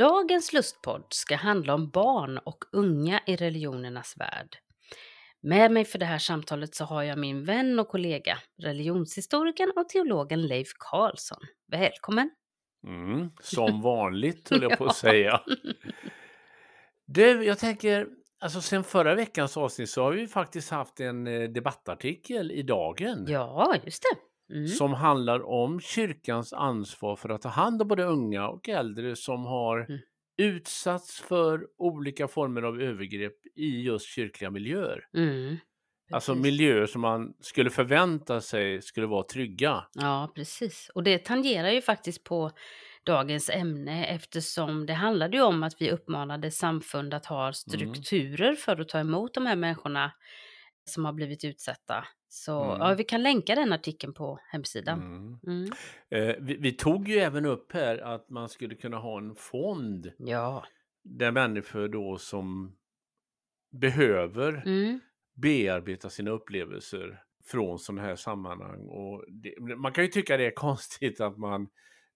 Dagens lustpodd ska handla om barn och unga i religionernas värld. Med mig för det här samtalet så har jag min vän och kollega, religionshistorikern och teologen Leif Karlsson. Välkommen! Mm, som vanligt höll jag på att säga. Du, jag tänker, alltså sen förra veckans avsnitt så har vi faktiskt haft en eh, debattartikel i Dagen. Ja, just det. Mm. Som handlar om kyrkans ansvar för att ta hand om både unga och äldre som har Mm. utsatts för olika former av övergrepp i just kyrkliga miljöer. Mm. Alltså miljöer som man skulle förvänta sig skulle vara trygga. Ja, precis. Och det tangerar ju faktiskt på dagens ämne eftersom det handlade ju om att vi uppmanade samfund att ha strukturer för att ta emot de här människorna som har blivit utsatta. Så Mm. ja, vi kan länka den artikeln på hemsidan. Mm. Mm. Eh, vi, vi tog ju även upp här att man skulle kunna ha en fond Ja. där människor då som behöver Mm. bearbeta sina upplevelser från sådana här sammanhang. Och det, man kan ju tycka det är konstigt att man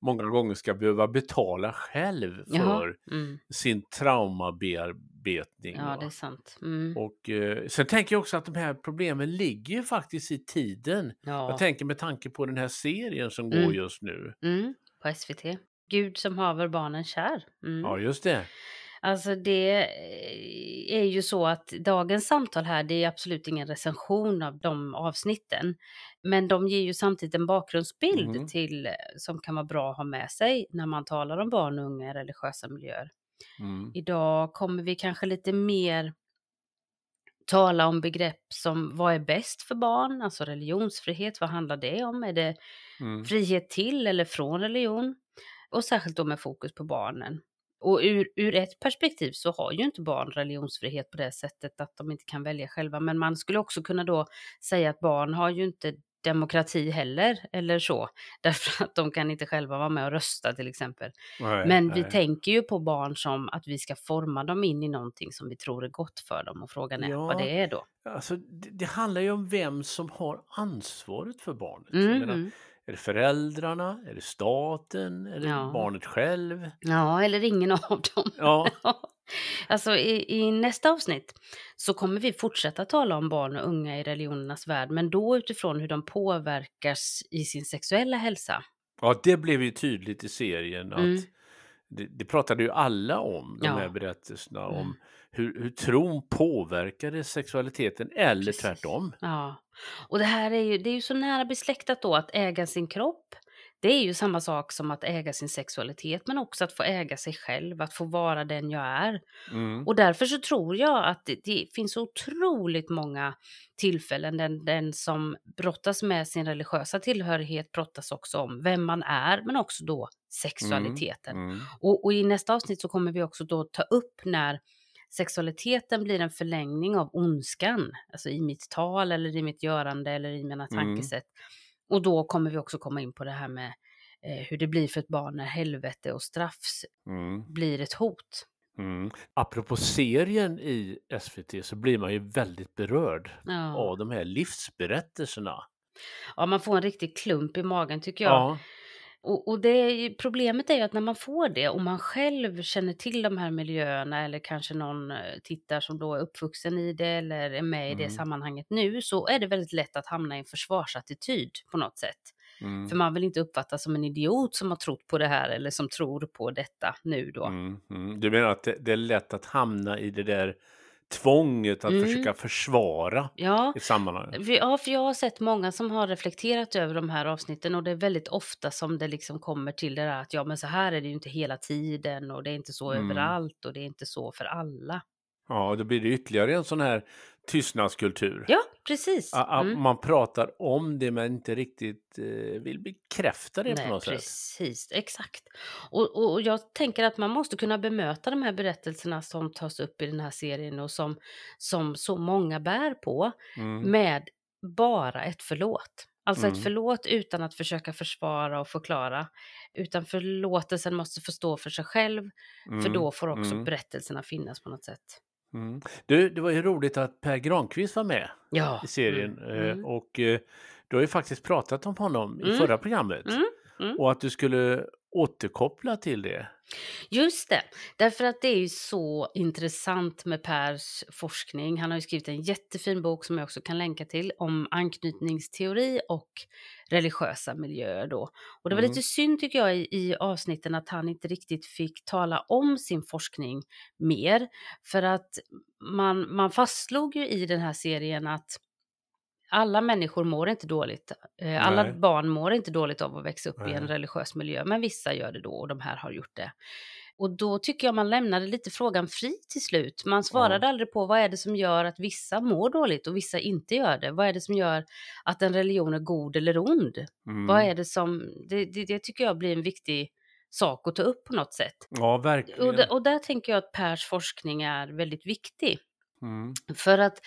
många gånger ska behöva betala själv för Mm. sin traumabearbetning. Ja, va? det är sant. Mm. Och eh, sen tänker jag också att de här problemen ligger ju faktiskt i tiden. Ja. Jag tänker med tanke på den här serien som Mm. går just nu. Mm. På SVT. Gud som haver barnen kär. Mm. Ja, just det. Alltså det eh, är ju så att dagens samtal här, det är absolut ingen recension av de avsnitten. Men de ger ju samtidigt en bakgrundsbild Mhm. till, eh, som kan vara bra att ha med sig när man talar om barn och unga i religiösa miljöer. Mm. Idag kommer vi kanske lite mer tala om begrepp som vad är bäst för barn, alltså religionsfrihet, vad handlar det om? Är det Mm. frihet till eller från religion? Och särskilt då med fokus på barnen. Och ur, ur ett perspektiv så har ju inte barn religionsfrihet på det sättet att de inte kan välja själva. Men man skulle också kunna då säga att barn har ju inte demokrati heller, eller så. Därför att de kan inte själva vara med och rösta till exempel. Nej, Men vi nej. tänker ju på barn som att vi ska forma dem in i någonting som vi tror är gott för dem. Och frågan är Ja. vad det är då. Alltså, det, det handlar ju om vem som har ansvaret för barnet. Mm, mm. Är det föräldrarna? Är det staten? Är det Ja. barnet själv? Ja, eller ingen av dem. Ja, alltså i, i nästa avsnitt så kommer vi fortsätta tala om barn och unga i religionernas värld, men då utifrån hur de påverkas i sin sexuella hälsa. ja, det blev ju tydligt i serien att Mm. det, det pratade ju alla om, de Ja. här berättelserna, Mm. om hur, hur tron påverkade sexualiteten eller Precis. tvärtom. Ja, och det här är ju, det är ju så nära besläktat då att äga sin kropp. Det är ju samma sak som att äga sin sexualitet, men också att få äga sig själv, att få vara den jag är. Mm. Och därför så tror jag att det, det finns otroligt många tillfällen där den som brottas med sin religiösa tillhörighet brottas också om vem man är, men också då sexualiteten. Mm. Och, och i nästa avsnitt så kommer vi också då ta upp när sexualiteten blir en förlängning av ondskan, alltså i mitt tal eller i mitt görande eller i mina Mm. tankesätt. Och då kommer vi också komma in på det här med eh, hur det blir för ett barn när helvete och straff s- Mm. blir ett hot. Mm. Apropå serien i SVT så blir man ju väldigt berörd Ja. av de här livsberättelserna. ja, man får en riktig klump i magen tycker jag. Ja. Och, och det problemet är ju att när man får det och man själv känner till de här miljöerna eller kanske någon eh, tittar som då är uppvuxen i det eller är med i det Mm. sammanhanget nu så är det väldigt lätt att hamna i en försvarsattityd på något sätt. Mm. För man vill inte uppfattas som en idiot som har trott på det här eller som tror på detta nu då. Mm, mm. Du menar att det, det är lätt att hamna i det där tvånget att Mm. försöka försvara Ja, ett sammanhang? ja, för jag har sett många som har reflekterat över de här avsnitten och det är väldigt ofta som det liksom kommer till det där att ja men så här är det ju inte hela tiden och det är inte så Mm. överallt och det är inte så för alla. Ja, då blir det ytterligare en sån här tystnadskultur. Ja, precis. A- a- Mm. Man pratar om det men inte riktigt eh, vill bekräfta det på Nej, något sätt. precis, exakt. Och, och, och jag tänker att man måste kunna bemöta de här berättelserna som tas upp i den här serien och som, som så många bär på Mm. med bara ett förlåt. Alltså Mm. ett förlåt utan att försöka försvara och förklara. Utan förlåtelsen måste få stå för sig själv, för Mm. då får också Mm. berättelserna finnas på något sätt. Mm. Du, det var ju roligt att Per Granqvist var med Ja. i serien Mm. eh, Mm. och eh, du har ju faktiskt pratat om honom i Mm. förra programmet Mm. Och att du skulle återkoppla till det. Just det, därför att det är ju så intressant med Pers forskning. Han har ju skrivit en jättefin bok som jag också kan länka till om anknytningsteori och religiösa miljöer då. Och det var Mm. lite synd tycker jag i, i avsnitten att han inte riktigt fick tala om sin forskning mer. För att man, man fastslog ju i den här serien att alla människor mår inte dåligt. Eh, Alla Nej. barn mår inte dåligt av att växa upp i en Nej. religiös miljö, men vissa gör det då och de här har gjort det. Och då tycker jag man lämnade lite frågan fri till slut. Man svarade aldrig på vad är det som gör att vissa mår dåligt och vissa inte gör det. Vad är det som gör att en religion är god eller ond? Mm. Vad är det som, det, det, det tycker jag blir en viktig sak att ta upp på något sätt. Ja, verkligen. Och, där- och där tänker jag att Pers forskning är väldigt viktig. Mm. För att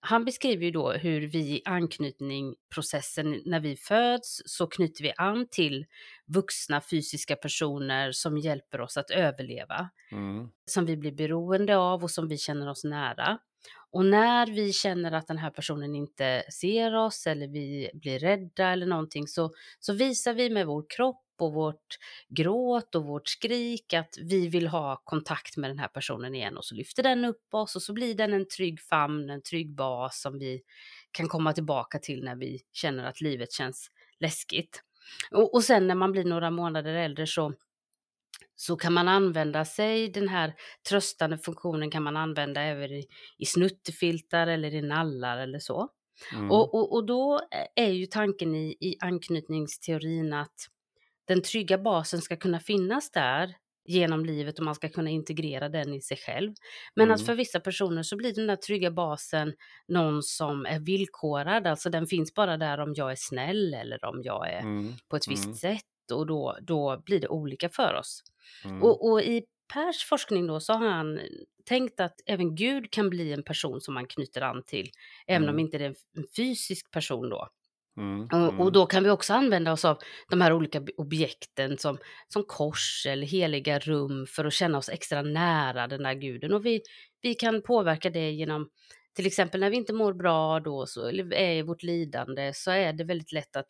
han beskriver ju då hur vi i anknytningprocessen, när vi föds, så knyter vi an till vuxna fysiska personer som hjälper oss att överleva, Mm. som vi blir beroende av och som vi känner oss nära. Och när vi känner att den här personen inte ser oss eller vi blir rädda eller någonting så, så visar vi med vår kropp och vårt gråt och vårt skrik att vi vill ha kontakt med den här personen igen och så lyfter den upp oss och så blir den en trygg famn, en trygg bas som vi kan komma tillbaka till när vi känner att livet känns läskigt. Och, och sen när man blir några månader äldre så så kan man använda sig, den här tröstande funktionen kan man använda även i, i snuttefiltar eller i nallar eller så. Mm. Och, och, och då är ju tanken i, i anknytningsteorin att den trygga basen ska kunna finnas där genom livet och man ska kunna integrera den i sig själv. Men att Mm. för vissa personer så blir den där trygga basen någon som är villkorad, alltså den finns bara där om jag är snäll eller om jag är Mm. på ett visst Mm. sätt och då, då blir det olika för oss. Mm. Och, och i Pers forskning då så har han tänkt att även Gud kan bli en person som man knyter an till, även om Mm. inte det är en fysisk person då. Mm. Och, och Mm. då kan vi också använda oss av de här olika objekten som, som kors eller heliga rum för att känna oss extra nära den där guden. Och vi, vi kan påverka det genom, till exempel när vi inte mår bra då, så, eller är i vårt lidande, så är det väldigt lätt att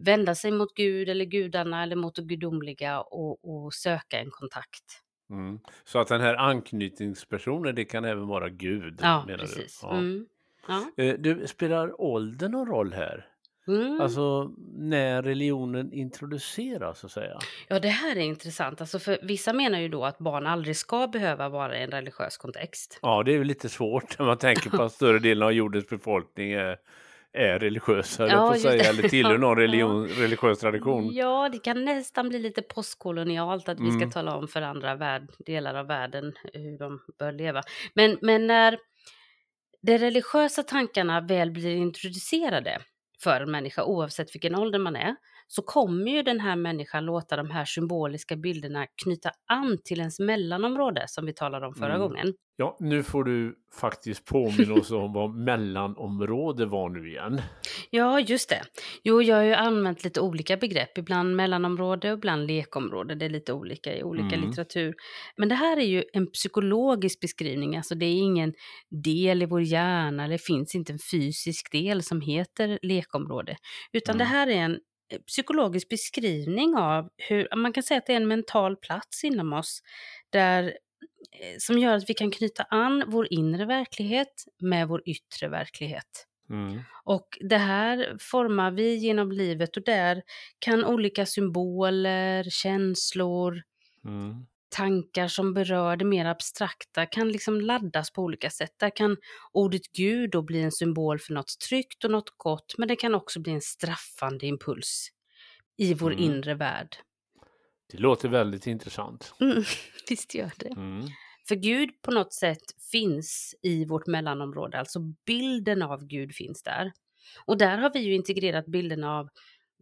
vända sig mot Gud eller gudarna eller mot det gudomliga och, och söka en kontakt. Mm. Så att den här anknytningspersonen, det kan även vara Gud, Ja, menar precis. du? Ja. Mm. Ja. Eh, Du, spelar ålder någon roll här? Mm. Alltså när religionen introduceras så att säga? Ja, det här är intressant. Alltså för vissa menar ju då att barn aldrig ska behöva vara i en religiös kontext. Ja, det är ju lite svårt när man tänker på att större delen av jordens befolkning är, är religiösa, Ja, på säga, eller tillhör någon Ja. religion, religiös tradition. Ja, det kan nästan bli lite postkolonialt att vi ska Mm. tala om för andra värld, delar av världen hur de bör leva. Men, men när de religiösa tankarna väl blir introducerade för en människa, oavsett vilken ålder man är, så kommer ju den här människan låta de här symboliska bilderna knyta an till ens mellanområde, som vi talade om förra Mm. gången. Ja, nu får du faktiskt påminna oss om vad mellanområde var nu igen. Ja, just det. Jo, jag har ju använt lite olika begrepp, ibland mellanområde och ibland lekområde. Det är lite olika i olika Mm. litteratur. Men det här är ju en psykologisk beskrivning, alltså det är ingen del i vår hjärna, eller det finns inte en fysisk del som heter lekområde, utan det Mm. här är en psykologisk beskrivning av hur, man kan säga att det är en mental plats inom oss, där eh, som gör att vi kan knyta an vår inre verklighet med vår yttre verklighet. Mm. Och det här formar vi genom livet och där kan olika symboler, känslor, Mm. Tankar som berör det mer abstrakta kan liksom laddas på olika sätt. Där kan ordet Gud då bli en symbol för något tryggt och något gott, men det kan också bli en straffande impuls i vår Mm. inre värld. Det låter väldigt intressant. Mm, visst gör det. Mm. För Gud på något sätt finns i vårt mellanområde, alltså bilden av Gud finns där. Och där har vi ju integrerat bilden av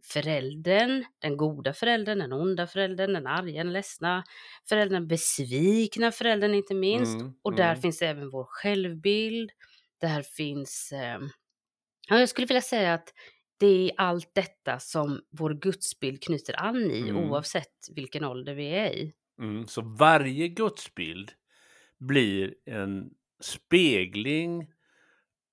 föräldern, den goda föräldern, den onda föräldern, den arga, den ledsna föräldern, besvikna föräldern inte minst. Mm, och där mm. finns även vår självbild. Där finns, eh, ja, jag skulle vilja säga att det är allt detta som vår gudsbild knyter an i Mm. oavsett vilken ålder vi är i. Mm, så varje gudsbild blir en spegling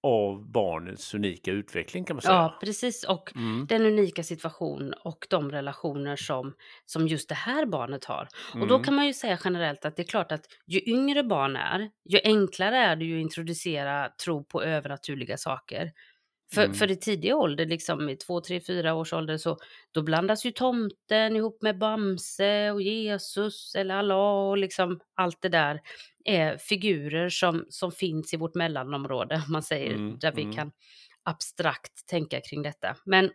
av barnets unika utveckling kan man säga. Ja, precis. Och Mm, den unika situation och de relationer som, som just det här barnet har. Och då mm, kan man ju säga generellt att det är klart att ju yngre barn är, ju enklare är det ju att introducera tro på övernaturliga saker. För, Mm. för i tidig ålder, liksom i två, tre, fyra års ålder, så då blandas ju tomten ihop med Bamse och Jesus eller Allah och liksom allt det där är figurer som, som finns i vårt mellanområde, om man säger, Mm, där vi mm. kan abstrakt tänka kring detta. Men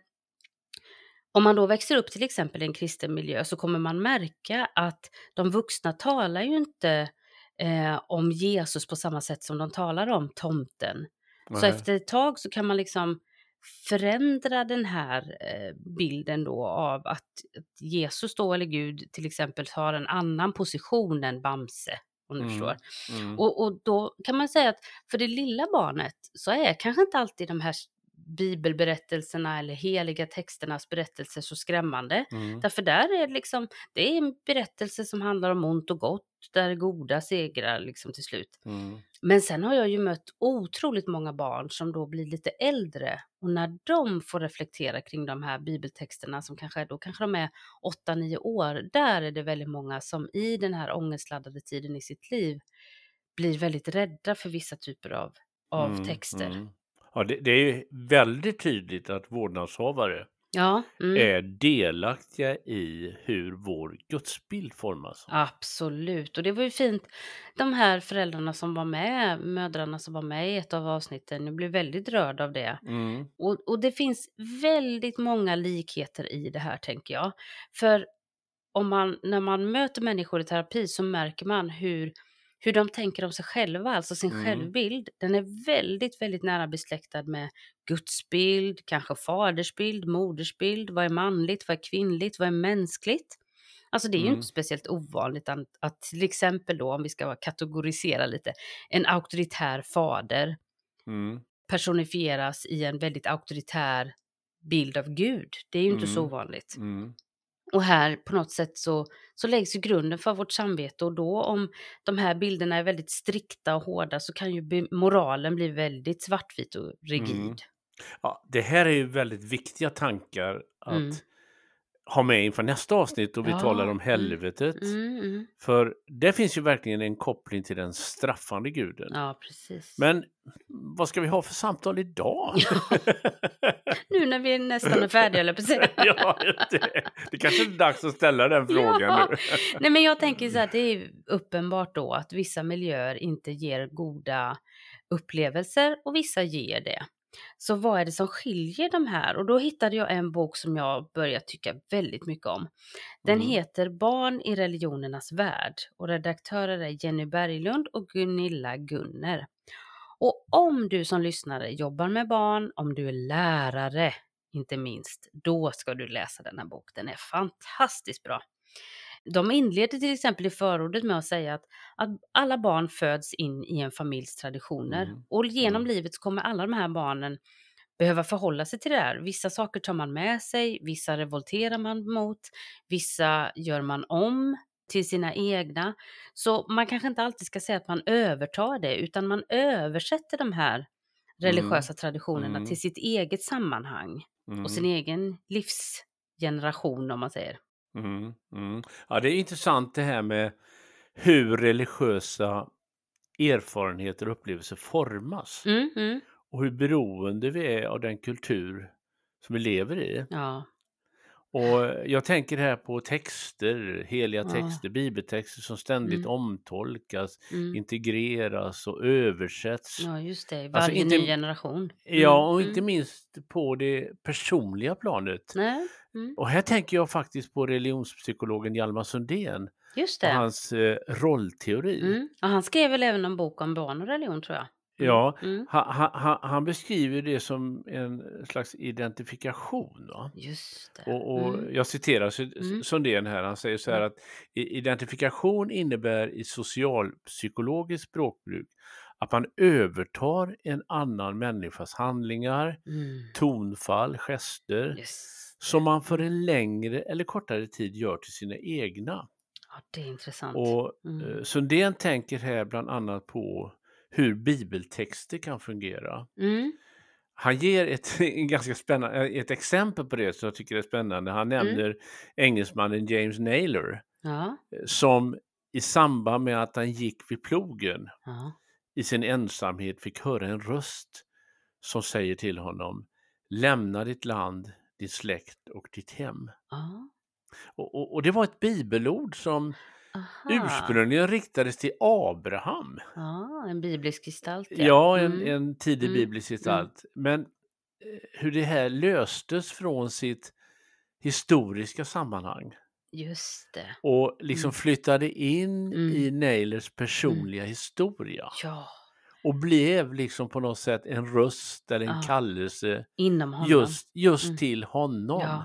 om man då växer upp till exempel i en kristen miljö så kommer man märka att de vuxna talar ju inte eh, om Jesus på samma sätt som de talar om tomten. Så Nej. efter ett tag så kan man liksom förändra den här eh, bilden då av att att Jesus då, eller Gud till exempel, har en annan position än Bamse. Om du Mm, förstår. mm, Och, och då kan man säga att för det lilla barnet så är kanske inte alltid de här bibelberättelserna eller heliga texternas berättelser så skrämmande. mm, Därför där är det liksom, det är en berättelse som handlar om ont och gott, där goda segrar liksom till slut. mm, Men sen har jag ju mött otroligt många barn som då blir lite äldre och när de får reflektera kring de här bibeltexterna som kanske då kanske de är 8-9 år, där är det väldigt många som i den här ångestladdade tiden i sitt liv blir väldigt rädda för vissa typer av, av mm, texter. Ja, det, det är väldigt tydligt att vårdnadshavare Ja, mm. är delaktiga i hur vår gudsbild formas. Absolut, och det var ju fint. De här föräldrarna som var med, mödrarna som var med i ett av avsnitten, jag blev väldigt rörd av det. Mm, Och, och det finns väldigt många likheter i det här, tänker jag. För om man, när man möter människor i terapi så märker man hur, hur de tänker om sig själva, alltså sin Mm. självbild. Den är väldigt, väldigt nära besläktad med gudsbild, kanske fadersbild, modersbild. Vad är manligt, vad är kvinnligt, vad är mänskligt? Alltså det är ju Mm. inte speciellt ovanligt att, att till exempel då, om vi ska kategorisera lite, en auktoritär fader mm, personifieras i en väldigt auktoritär bild av Gud. Det är ju inte så Mm. ovanligt. Mm, Och här på något sätt så, så läggs ju grunden för vårt samvete och då om de här bilderna är väldigt strikta och hårda så kan ju moralen bli väldigt svartvit och rigid. Mm. Ja, det här är ju väldigt viktiga tankar att Mm. Ha med inför nästa avsnitt och vi Ja, talar om mm, helvetet. Mm, mm. För det finns ju verkligen en koppling till den straffande guden. Ja, precis. Men vad ska vi ha för samtal idag? Nu när vi nästan är färdiga, eller säga. ja, det, det kanske är dags att ställa den frågan Ja. nu. Nej, men jag tänker så här, det är uppenbart då att vissa miljöer inte ger goda upplevelser och vissa ger det. Så vad är det som skiljer de här? Och då hittade jag en bok som jag börjar tycka väldigt mycket om. Den Mm. heter Barn i religionernas värld och redaktörer är Jenny Berglund och Gunilla Gunner. Och om du som lyssnare jobbar med barn, om du är lärare inte minst, då ska du läsa denna bok. Den är fantastiskt bra. De inleder till exempel i förordet med att säga att, att alla barn föds in i en familjs traditioner Mm. och genom Mm. livet kommer alla de här barnen behöva förhålla sig till det här. Vissa saker tar man med sig, vissa revolterar man mot, vissa gör man om till sina egna. Så man kanske inte alltid ska säga att man övertar det, utan man översätter de här religiösa traditionerna Mm. till sitt eget sammanhang Mm. och sin egen livsgeneration om man säger. Mm, mm. Ja, det är intressant det här med hur religiösa erfarenheter och upplevelser formas Mm, mm, och hur beroende vi är av den kultur som vi lever i. ja, Och jag tänker här på texter, heliga Ja. texter, bibeltexter som ständigt Mm. omtolkas, mm. integreras och översätts. ja, just det. Alltså, Varje inte- ny generation. Ja, och Mm, inte mm. minst på det personliga planet. Nej. Mm. Och här tänker jag faktiskt på religionspsykologen Hjalmar Sundén Just och det. hans eh, rollteori. Mm. Och han skrev väl även en bok om barn och religion tror jag. Mm. Ja, Mm. han, han, han beskriver det som en slags identifikation. Va? Just det. Och, och Mm. Jag citerar Mm. Sundén här, han säger så här att identifikation innebär i socialpsykologiskt språkbruk att man övertar en annan människas handlingar, tonfall, gester det. Som man för en längre eller kortare tid gör till sina egna. Ja, det är intressant. Och Mm. eh, Sundén tänker här bland annat på hur bibeltexter kan fungera. Mm. Han ger ett, ganska spännande, eh, ett exempel på det som jag tycker är spännande. Han Mm. nämner engelsmannen James Naylor Ja. eh, som i samband med att han gick vid plogen Ja. i sin ensamhet fick höra en röst som säger till honom Lämna ditt land, din släkt och ditt hem. Ja. Och, och, och det var ett bibelord som Aha. ursprungligen riktades till Abraham. Ja, en biblisk gestalt. Ja, en, Mm. en tidig Mm. biblisk gestalt. Men eh, hur det här löstes från sitt historiska sammanhang Just det. och liksom Mm. flyttade in Mm. i Nailers personliga historia Ja, och blev liksom på något sätt en röst eller en Ja. kallelse inom honom. just, just Mm. till honom. Ja.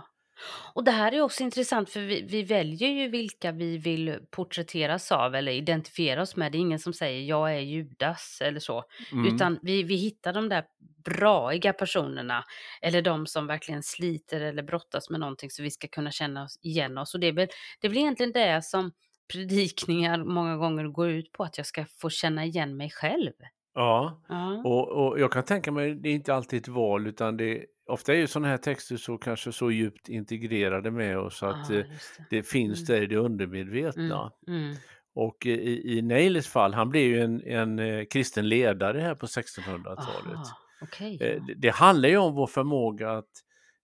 Och det här är också intressant för vi, vi väljer ju vilka vi vill porträtteras av eller identifiera oss med. Det är ingen som säger jag är Judas eller så. Mm. Utan vi, vi hittar de där braiga personerna eller de som verkligen sliter eller brottas med någonting så vi ska kunna känna oss igen oss. Och det är väl, det är väl egentligen det som predikningar många gånger går ut på, att jag ska få känna igen mig själv. Ja, Ja, och, och jag kan tänka mig, det är inte alltid ett val utan det ofta är ju sådana här texter så kanske så djupt integrerade med oss så att ja eh, just det. det finns Mm. där i det undermedvetna. Mm, mm. Och eh, i, i Nailers fall, han blev ju en, en eh, kristen ledare här på 1600-talet. Aha, okej. Eh, det, det handlar ju om vår förmåga att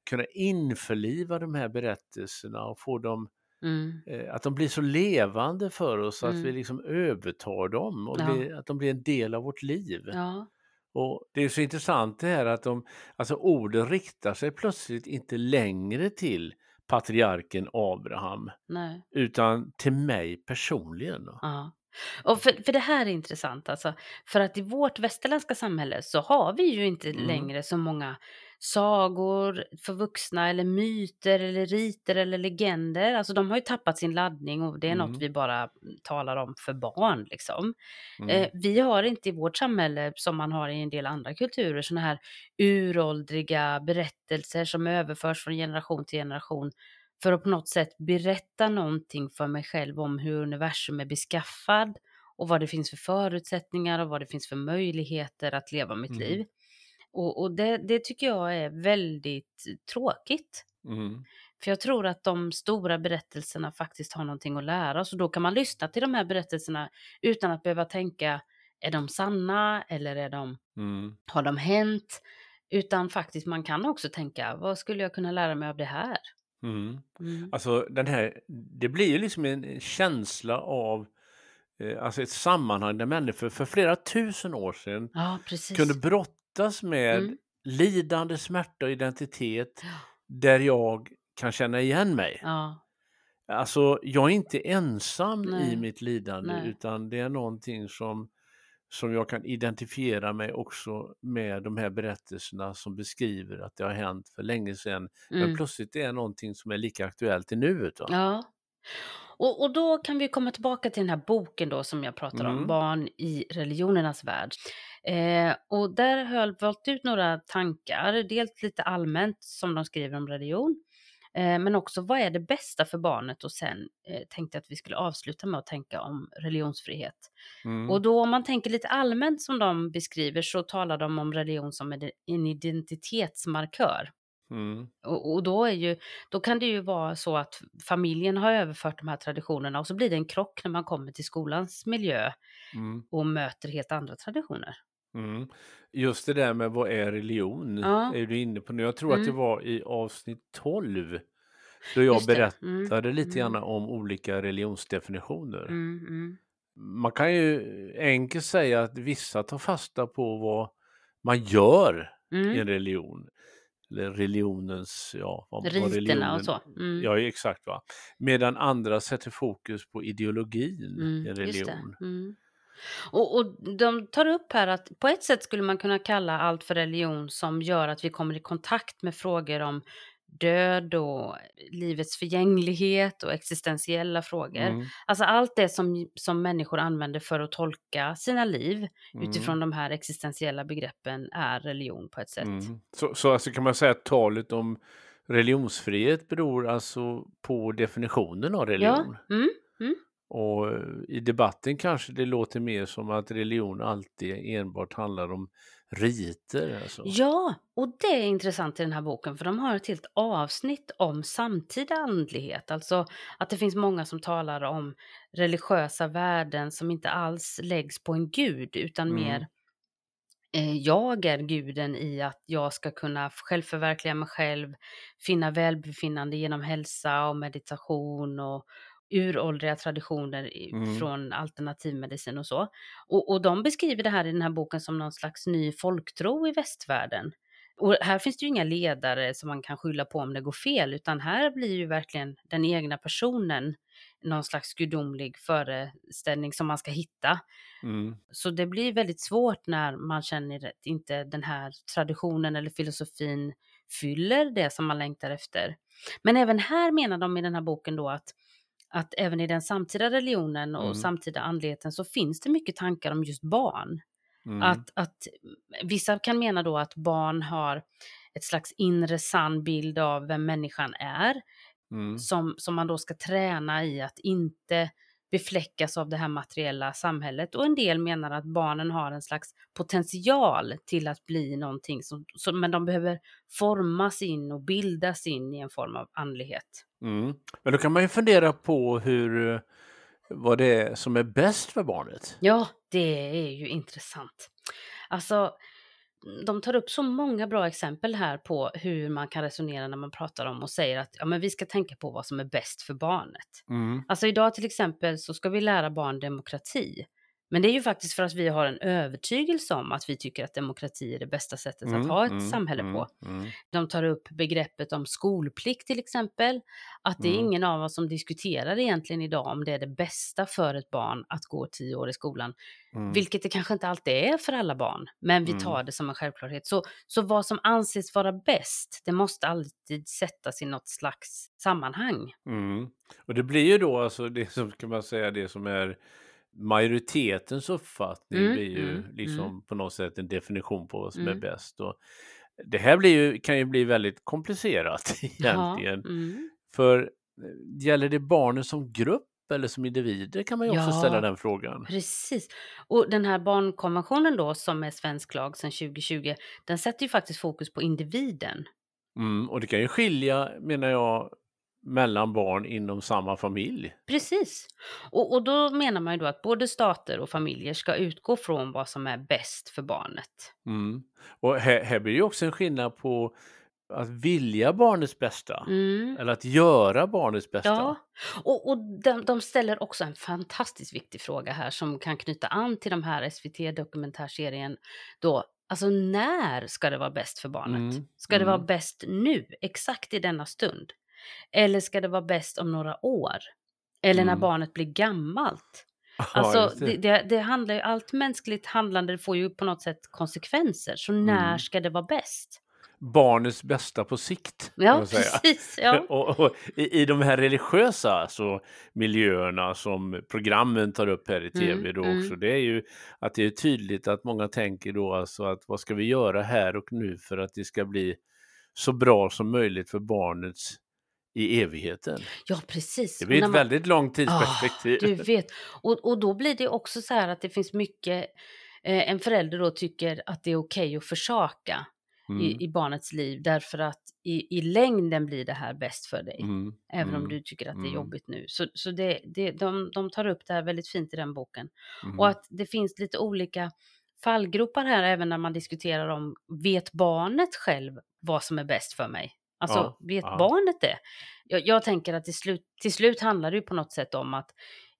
kunna införliva de här berättelserna och få dem, Mm. eh, att de blir så levande för oss så att vi Mm. liksom övertar dem och Ja. blir, att de blir en del av vårt liv. Ja, Och det är så intressant det här att de, alltså orden riktar sig plötsligt inte längre till patriarken Abraham nej. utan till mig personligen. Ja. Och för, för det här är intressant, alltså, för att i vårt västerländska samhälle så har vi ju inte Mm. längre så många sagor för vuxna eller myter eller riter eller legender. Alltså de har ju tappat sin laddning och det är Mm. något vi bara talar om för barn liksom. Mm. Eh, vi har inte i vårt samhälle, som man har i en del andra kulturer, såna här uråldriga berättelser som överförs från generation till generation för att på något sätt berätta någonting för mig själv om hur universum är beskaffad och vad det finns för förutsättningar och vad det finns för möjligheter att leva mitt Mm. liv. Och, och det, det tycker jag är väldigt tråkigt. Mm. För jag tror att de stora berättelserna faktiskt har någonting att lära oss och då kan man lyssna till de här berättelserna utan att behöva tänka, är de sanna eller är de, Mm. har de hänt? Utan faktiskt man kan också tänka, vad skulle jag kunna lära mig av det här? Mm. Mm. Alltså den här, det blir ju liksom en känsla av eh, alltså ett sammanhang där människor för flera tusen år sedan Ja, kunde brottas med Mm. lidande, smärta och identitet där jag kan känna igen mig. Ja, Alltså jag är inte ensam i Nej. mitt lidande Nej. utan det är någonting som, som jag kan identifiera mig också med de här berättelserna som beskriver att det har hänt för länge sedan men mm. plötsligt är det någonting som är lika aktuellt i nuet. Ja. Och, och då kan vi komma tillbaka till den här boken då som jag pratar om, Mm. Barn i religionernas värld. Eh, och där har jag valt ut några tankar, dels lite allmänt som de skriver om religion, eh, men också vad är det bästa för barnet och sen eh, tänkte jag att vi skulle avsluta med att tänka om religionsfrihet. Mm. Och då om man tänker lite allmänt som de beskriver så talar de om religion som en identitetsmarkör. Mm. Och, och då, är ju, då kan det ju vara så att familjen har överfört de här traditionerna och så blir det en krock när man kommer till skolans miljö Mm. och möter helt andra traditioner. Mm. Just det där med vad är religion Ja. är du inne på nu. Jag tror att det Mm. var i avsnitt 12 då jag det. berättade Mm, lite grann mm. om olika religionsdefinitioner. Mm, mm. Man kan ju enkelt säga att vissa tar fasta på vad man gör i Mm. en religion. Eller religionens, ja, vad, Riterna religionen, och så. Mm. Ja, exakt va. Medan andra sätter fokus på ideologin Mm, i religion. Mm. Och, och de tar upp här att på ett sätt skulle man kunna kalla allt för religion som gör att vi kommer i kontakt med frågor om död och livets förgänglighet och existentiella frågor. Mm, Alltså allt det som, som människor använder för att tolka sina liv mm, utifrån de här existentiella begreppen är religion på ett sätt. mm. Så, så alltså kan man säga att talet om religionsfrihet beror alltså på definitionen av Ja, religion. mm, mm. Och i debatten kanske det låter mer som att religion alltid enbart handlar om riter. Alltså. ja, och det är intressant i den här boken för de har ett helt avsnitt om samtida andlighet. Alltså att det finns många som talar om religiösa värden som inte alls läggs på en gud utan Mm. mer eh, jag är guden i att jag ska kunna självförverkliga mig själv, finna välbefinnande genom hälsa och meditation och uråldriga traditioner Mm. från alternativmedicin och så. Och, och de beskriver det här i den här boken som någon slags ny folktro i västvärlden. Och här finns det ju inga ledare som man kan skylla på om det går fel, utan här blir ju verkligen den egna personen någon slags gudomlig föreställning som man ska hitta. Mm. Så det blir väldigt svårt när man känner att inte den här traditionen eller filosofin fyller det som man längtar efter. Men även här menar de i den här boken då att, att även i den samtida religionen och Mm. samtida andligheten så finns det mycket tankar om just barn. Mm. Att, att vissa kan mena då att barn har ett slags inre sann bild av vem människan är Mm. som, som man då ska träna i att inte befläckas av det här materiella samhället. Och en del menar att barnen har en slags potential till att bli någonting, som, som, men de behöver formas in och bildas in i en form av andlighet. Mm. Men då kan man ju fundera på hur, eh, vad det är som är bäst för barnet. Ja, det är ju intressant. Alltså, de tar upp så många bra exempel här på hur man kan resonera när man pratar om och säger att ja, men vi ska tänka på vad som är bäst för barnet. Mm. Alltså idag till exempel så ska vi lära barn demokrati. Men det är ju faktiskt för att vi har en övertygelse om att vi tycker att demokrati är det bästa sättet att ha ett samhälle på. Mm. De tar upp begreppet om skolplikt till exempel. Att det är Mm. ingen av oss som diskuterar egentligen idag om det är det bästa för ett barn att gå tio år i skolan. Mm. Vilket det kanske inte alltid är för alla barn, men vi Mm. tar det som en självklarhet. Så, så vad som anses vara bäst, det måste alltid sättas i något slags sammanhang. Mm. Och det blir ju då alltså det som kan man säga det som är majoritetens uppfattning Mm, blir ju mm, liksom på något sätt en definition på vad som Mm. är bäst. Och det här blir ju, kan ju bli väldigt komplicerat egentligen. Ja, mm. För eh, gäller det barnen som grupp eller som individer kan man ju också Ja. ställa den frågan. Precis. Och den här barnkonventionen då som är svensk lag sedan 2020, den sätter ju faktiskt fokus på individen. Mm, och det kan ju skilja, menar jag, mellan barn inom samma familj. Precis. Och, och då menar man ju då att både stater och familjer ska utgå från vad som är bäst för barnet. Mm. Och här, här blir ju också en skillnad på att vilja barnets bästa. Mm. Eller att göra barnets bästa. Ja, och, och de, de ställer också en fantastiskt viktig fråga här som kan knyta an till de här SVT-dokumentärserien då. Alltså när ska det vara bäst för barnet? Mm, Ska det vara mm. bäst nu, exakt i denna stund? Eller ska det vara bäst om några år? Eller när Mm. barnet blir gammalt? Alltså, det, det, det handlar ju, allt mänskligt handlande får ju på något sätt konsekvenser. Så när Mm. ska det vara bäst? Barnets bästa på sikt. Ja, precis. Ja. Och, och, i, I de här religiösa alltså, miljöerna som programmen tar upp här i tv Mm, då mm. också, det är ju att det är tydligt att många tänker då alltså att vad ska vi göra här och nu för att det ska bli så bra som möjligt för barnets i evigheten. ja, precis. Det blir ett man- väldigt långt tidsperspektiv. Ah, du vet. Och, och då blir det också så här att det finns mycket, eh, en förälder då tycker att det är okej att försaka Mm, i, i barnets liv därför att i, i längden blir det här bäst för dig. mm, Även om mm, du tycker att det är mm. jobbigt nu. Så, så det, det, de, de tar upp det här väldigt fint i den boken. mm. Och att det finns lite olika fallgropar här även när man diskuterar om vet barnet själv vad som är bäst för mig? Alltså Ja, vet ja. barnet det? Jag, jag tänker att till slut, till slut handlar det ju på något sätt om att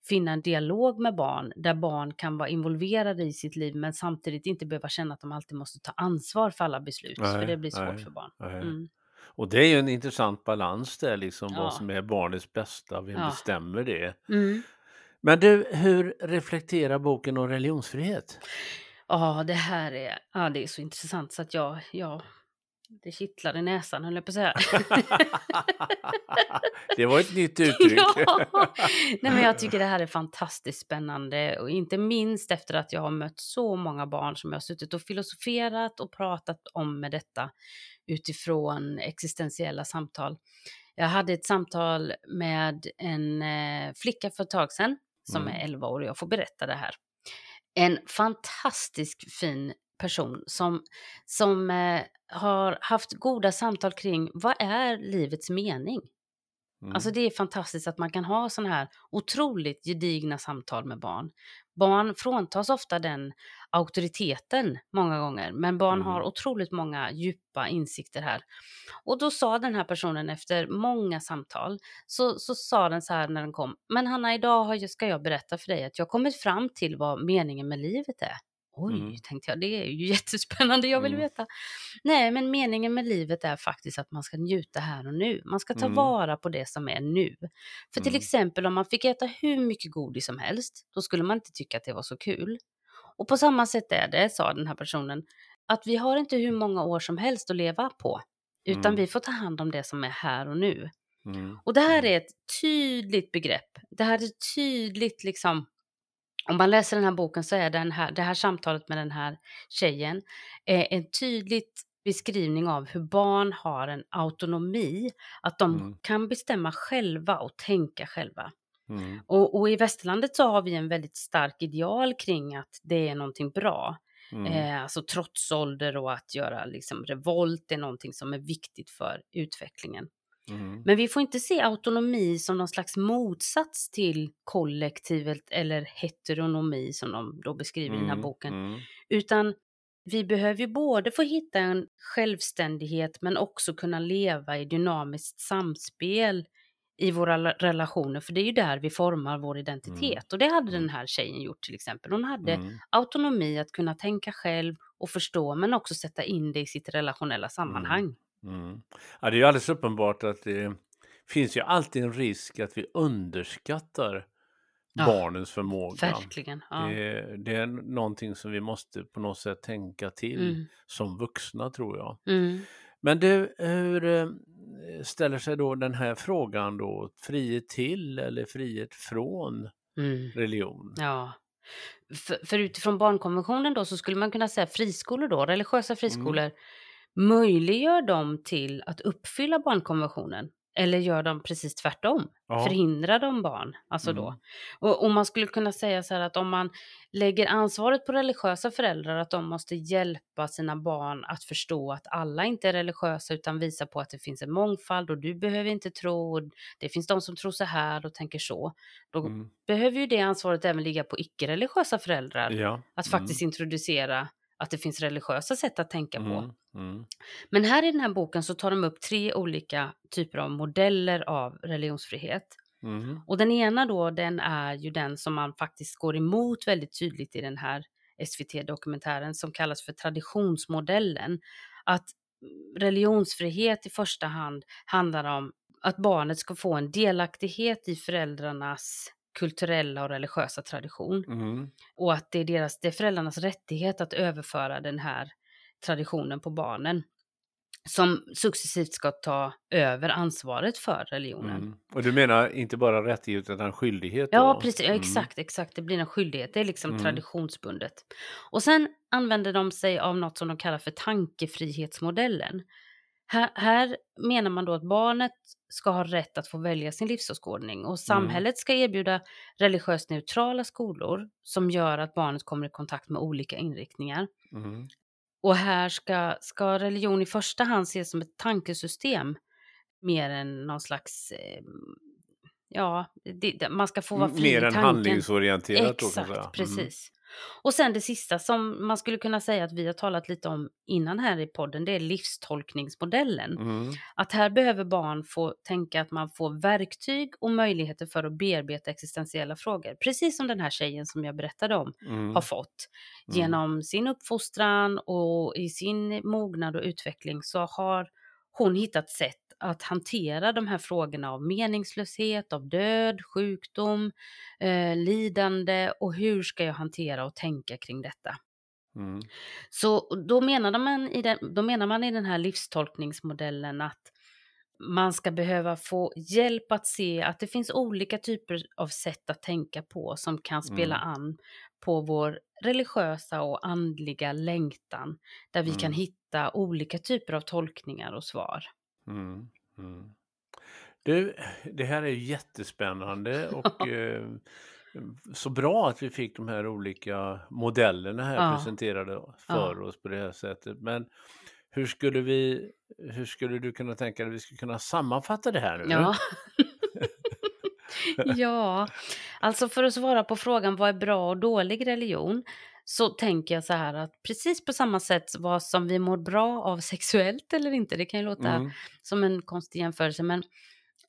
finna en dialog med barn där barn kan vara involverade i sitt liv men samtidigt inte behöva känna att de alltid måste ta ansvar för alla beslut, för Nej, det blir svårt nej, för barn. Mm. Och det är ju en intressant balans där, liksom Ja. vad som är barnets bästa, vem Ja. bestämmer det? Mm. Men du, hur reflekterar boken om religionsfrihet? Ja, det här är, ja, det är så intressant så att jag, ja, det kittlar i näsan höll jag på att säga. det var ett nytt uttryck. Ja. Nej, men jag tycker det här är fantastiskt spännande och inte minst efter att jag har mött så många barn som jag har suttit och filosoferat och pratat om med detta utifrån existentiella samtal. Jag hade ett samtal med en eh, flicka för ett tag sedan som Mm. är 11 år och jag får berätta det här. En fantastisk fin person som, som eh, har haft goda samtal kring vad är livets mening? Mm. Alltså det är fantastiskt att man kan ha sådana här otroligt gedigna samtal med barn. Barn fråntas ofta den auktoriteten många gånger, men barn har Mm. otroligt många djupa insikter här. Och då sa den här personen efter många samtal, så, så sa den så här när den kom, men Hanna idag har, ska jag berätta för dig att jag har kommit fram till vad meningen med livet är. Oj, Mm. tänkte jag, det är ju jättespännande, jag vill Mm. veta. Nej, men meningen med livet är faktiskt att man ska njuta här och nu. Man ska ta Mm. vara på det som är nu. För till Mm. exempel om man fick äta hur mycket godis som helst, då skulle man inte tycka att det var så kul. Och på samma sätt är det, sa den här personen, att vi har inte hur många år som helst att leva på, utan Mm. vi får ta hand om det som är här och nu. Mm. Och det här är ett tydligt begrepp. Det här är tydligt liksom, om man läser den här boken så är den här, det här samtalet med den här tjejen är en tydligt beskrivning av hur barn har en autonomi, att de Mm. kan bestämma själva och tänka själva. Mm. Och, och i västerlandet så har vi en väldigt stark ideal kring att det är någonting bra. Mm. Eh, alltså trotsålder och att göra liksom revolt är någonting som är viktigt för utvecklingen. Mm. Men vi får inte se autonomi som någon slags motsats till kollektivet eller heteronomi som de då beskriver i den här Mm. boken. Mm. Utan vi behöver ju både få hitta en självständighet men också kunna leva i dynamiskt samspel i våra la- relationer, för det är ju där vi formar vår identitet. Och det hade den Mm. här tjejen gjort till exempel. Hon hade Mm. autonomi att kunna tänka själv och förstå, men också sätta in det i sitt relationella sammanhang. Mm. Ja, det är ju alldeles uppenbart att det finns ju alltid en risk att vi underskattar Ja, barnens förmåga. Verkligen. Ja. Det, det är någonting som vi måste på något sätt tänka till Mm. som vuxna tror jag. Mm. Men du, hur eh, ställer sig då den här frågan då, frihet till eller frihet från Mm. religion? Ja. För, för utifrån barnkonventionen då så skulle man kunna säga friskolor då, religiösa friskolor, möjliggör de till att uppfylla barnkonventionen? Eller gör de precis tvärtom? Ja. Förhindrar de barn? Alltså då. Mm. Och, och man skulle kunna säga så här att om man lägger ansvaret på religiösa föräldrar att de måste hjälpa sina barn att förstå att alla inte är religiösa utan visa på att det finns en mångfald och du behöver inte tro och det finns de som tror så här och tänker så. Då Mm. behöver ju det ansvaret även ligga på icke-religiösa föräldrar. Ja. Att Mm. faktiskt introducera att det finns religiösa sätt att tänka på. Mm. Mm. Men här i den här boken så tar de upp tre olika typer av modeller av religionsfrihet. Mm. Och den ena då, den är ju den som man faktiskt går emot väldigt tydligt i den här SVT-dokumentären som kallas för traditionsmodellen. Att religionsfrihet i första hand handlar om att barnet ska få en delaktighet i föräldrarnas kulturella och religiösa tradition. Mm. Och att det är, deras, det är föräldrarnas rättighet att överföra den här traditionen på barnen. Som successivt ska ta över ansvaret för religionen. Mm. Och du menar inte bara rättighet utan skyldighet? Då? Ja, precis. Ja, Mm. exakt, exakt. Det blir en skyldighet. Det är liksom Mm. traditionsbundet. Och sen använder de sig av något som de kallar för tankefrihetsmodellen. Här, här menar man då att barnet ska ha rätt att få välja sin livsåskådning och samhället ska erbjuda religiöst neutrala skolor som gör att barnet kommer i kontakt med olika inriktningar. Mm. Och här ska, ska religion i första hand ses som ett tankesystem mer än någon slags, eh, ja, det, man ska få vara fri Mer än handlingsorienterat då kan man Exakt, säga. Mm. Och sen det sista som man skulle kunna säga att vi har talat lite om innan här i podden, det är livstolkningsmodellen. Mm. Att här behöver barn få tänka att man får verktyg och möjligheter för att bearbeta existentiella frågor. Precis som den här tjejen som jag berättade om Mm. har fått. Mm. Genom sin uppfostran och i sin mognad och utveckling så har hon hittat sätt att hantera de här frågorna av meningslöshet, av död, sjukdom, eh, lidande och hur ska jag hantera och tänka kring detta. Mm. Så då menade man i den, då menar man i den här livstolkningsmodellen att man ska behöva få hjälp att se att det finns olika typer av sätt att tänka på som kan spela Mm. an på vår religiösa och andliga längtan där vi kan Mm. hitta olika typer av tolkningar och svar. Mm. Mm. Du, det här är jättespännande och eh, så bra att vi fick de här olika modellerna här Ja. presenterade för oss på det här sättet. Men hur skulle vi, hur skulle du kunna tänka dig att vi skulle kunna sammanfatta det här nu? Ja. ja, alltså för att svara på frågan vad är bra och dålig religion så tänker jag så här att precis på samma sätt vad som vi mår bra av sexuellt eller inte, det kan ju låta Mm. som en konstig jämförelse, men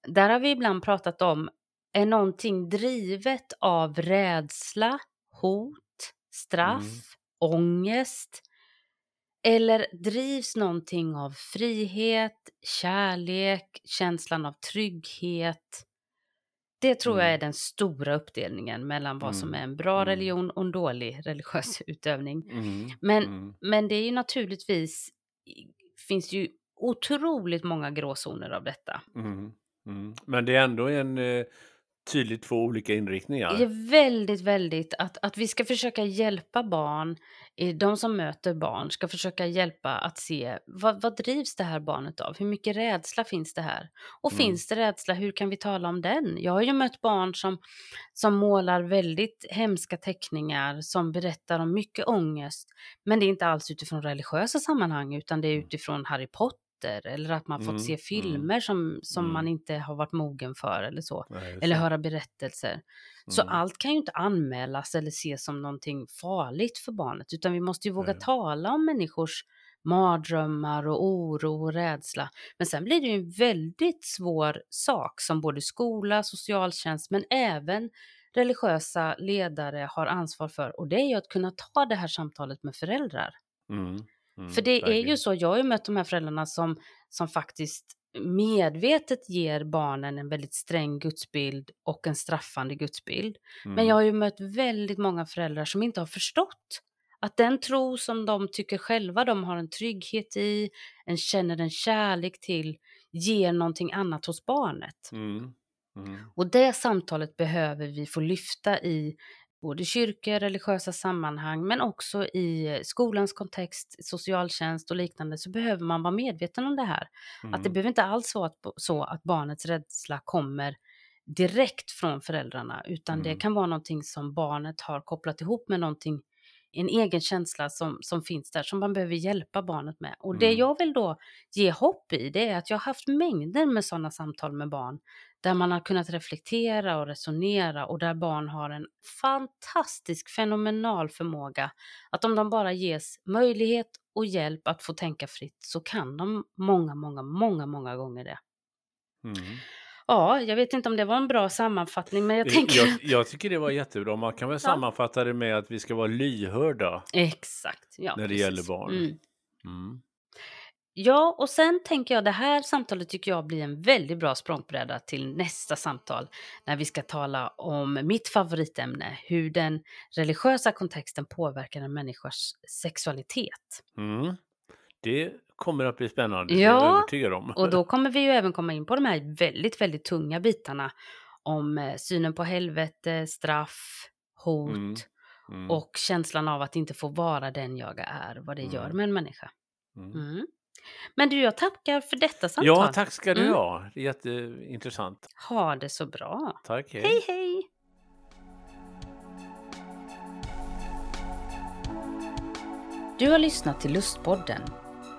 där har vi ibland pratat om, är någonting drivet av rädsla, hot, straff, Mm. ångest? Eller drivs någonting av frihet, kärlek, känslan av trygghet? Det tror jag Mm. är den stora uppdelningen mellan vad som Mm. är en bra Mm. religion och en dålig religiös utövning. Mm. Men Mm. men det är ju naturligtvis, finns ju otroligt många gråzoner av detta. Mm. Men det är ändå en eh, tydligt två olika Det inriktningar. är väldigt, väldigt att, att vi ska försöka hjälpa barn, de som möter barn ska försöka hjälpa att se vad, vad drivs det här barnet av? Hur mycket rädsla finns det här? Och Mm. finns det rädsla, hur kan vi tala om den? Jag har ju mött barn som, som målar väldigt hemska teckningar, som berättar om mycket ångest, men det är inte alls utifrån religiösa sammanhang, utan det är Mm. utifrån Harry Potter eller att man fått Mm. se Mm. filmer som, som Mm. man inte har varit mogen för eller så. Nej, Eller det. höra berättelser. Så Mm. allt kan ju inte anmälas eller ses som någonting farligt för barnet, utan vi måste ju våga Nej. tala om människors mardrömmar och oro och rädsla. Men sen blir det ju en väldigt svår sak som både skola, socialtjänst men även religiösa ledare har ansvar för och det är ju att kunna ta det här samtalet med föräldrar. Mm. Mm. För det är ju Verkligen. så, jag har ju mött de här föräldrarna som, som faktiskt medvetet ger barnen en väldigt sträng gudsbild och en straffande gudsbild. Men Mm. jag har ju mött väldigt många föräldrar som inte har förstått att den tro som de tycker själva de har en trygghet i, en känner en kärlek till, ger någonting annat hos barnet. Mm. Mm. Och det samtalet behöver vi få lyfta i både kyrkor, religiösa sammanhang, men också i skolans kontext, socialtjänst och liknande, så behöver man vara medveten om det här. Att det Mm. behöver inte alls vara så att barnets rädsla kommer direkt från föräldrarna, utan det Mm. kan vara någonting som barnet har kopplat ihop med någonting, en egen känsla som, som finns där, som man behöver hjälpa barnet med. Och det Mm. jag vill då ge hopp i, det är att jag har haft mängder med sådana samtal med barn, där man har kunnat reflektera och resonera och där barn har en fantastisk, fenomenal förmåga att om de bara ges möjlighet och hjälp att få tänka fritt så kan de många, många, många, många gånger det. Mm. Ja, jag vet inte om det var en bra sammanfattning, men jag Det- tänker... Jag, jag tycker det var jättebra. Man kan väl Ja. sammanfatta det med att vi ska vara lyhörda. Exakt, ja. När det precis. gäller barn. Mm. Mm. Ja, och sen tänker jag det här samtalet tycker jag blir en väldigt bra språngbräda till nästa samtal när vi ska tala om mitt favoritämne, hur den religiösa kontexten påverkar en människas sexualitet. Mm. Det kommer att bli spännande, det är Ja, jag övertygad om. Och då kommer vi ju även komma in på de här väldigt, väldigt tunga bitarna om eh, synen på helvete, straff, hot Mm. Mm. och känslan av att inte få vara den jag är, vad det gör Mm. med en människa. Mm. Mm. Men du, jag tackar för detta samtal. Ja, tack ska du Mm. ha. Det är jätteintressant. Ha det så bra. Tack, hej. Hej, hej! Du har lyssnat till Lustpodden.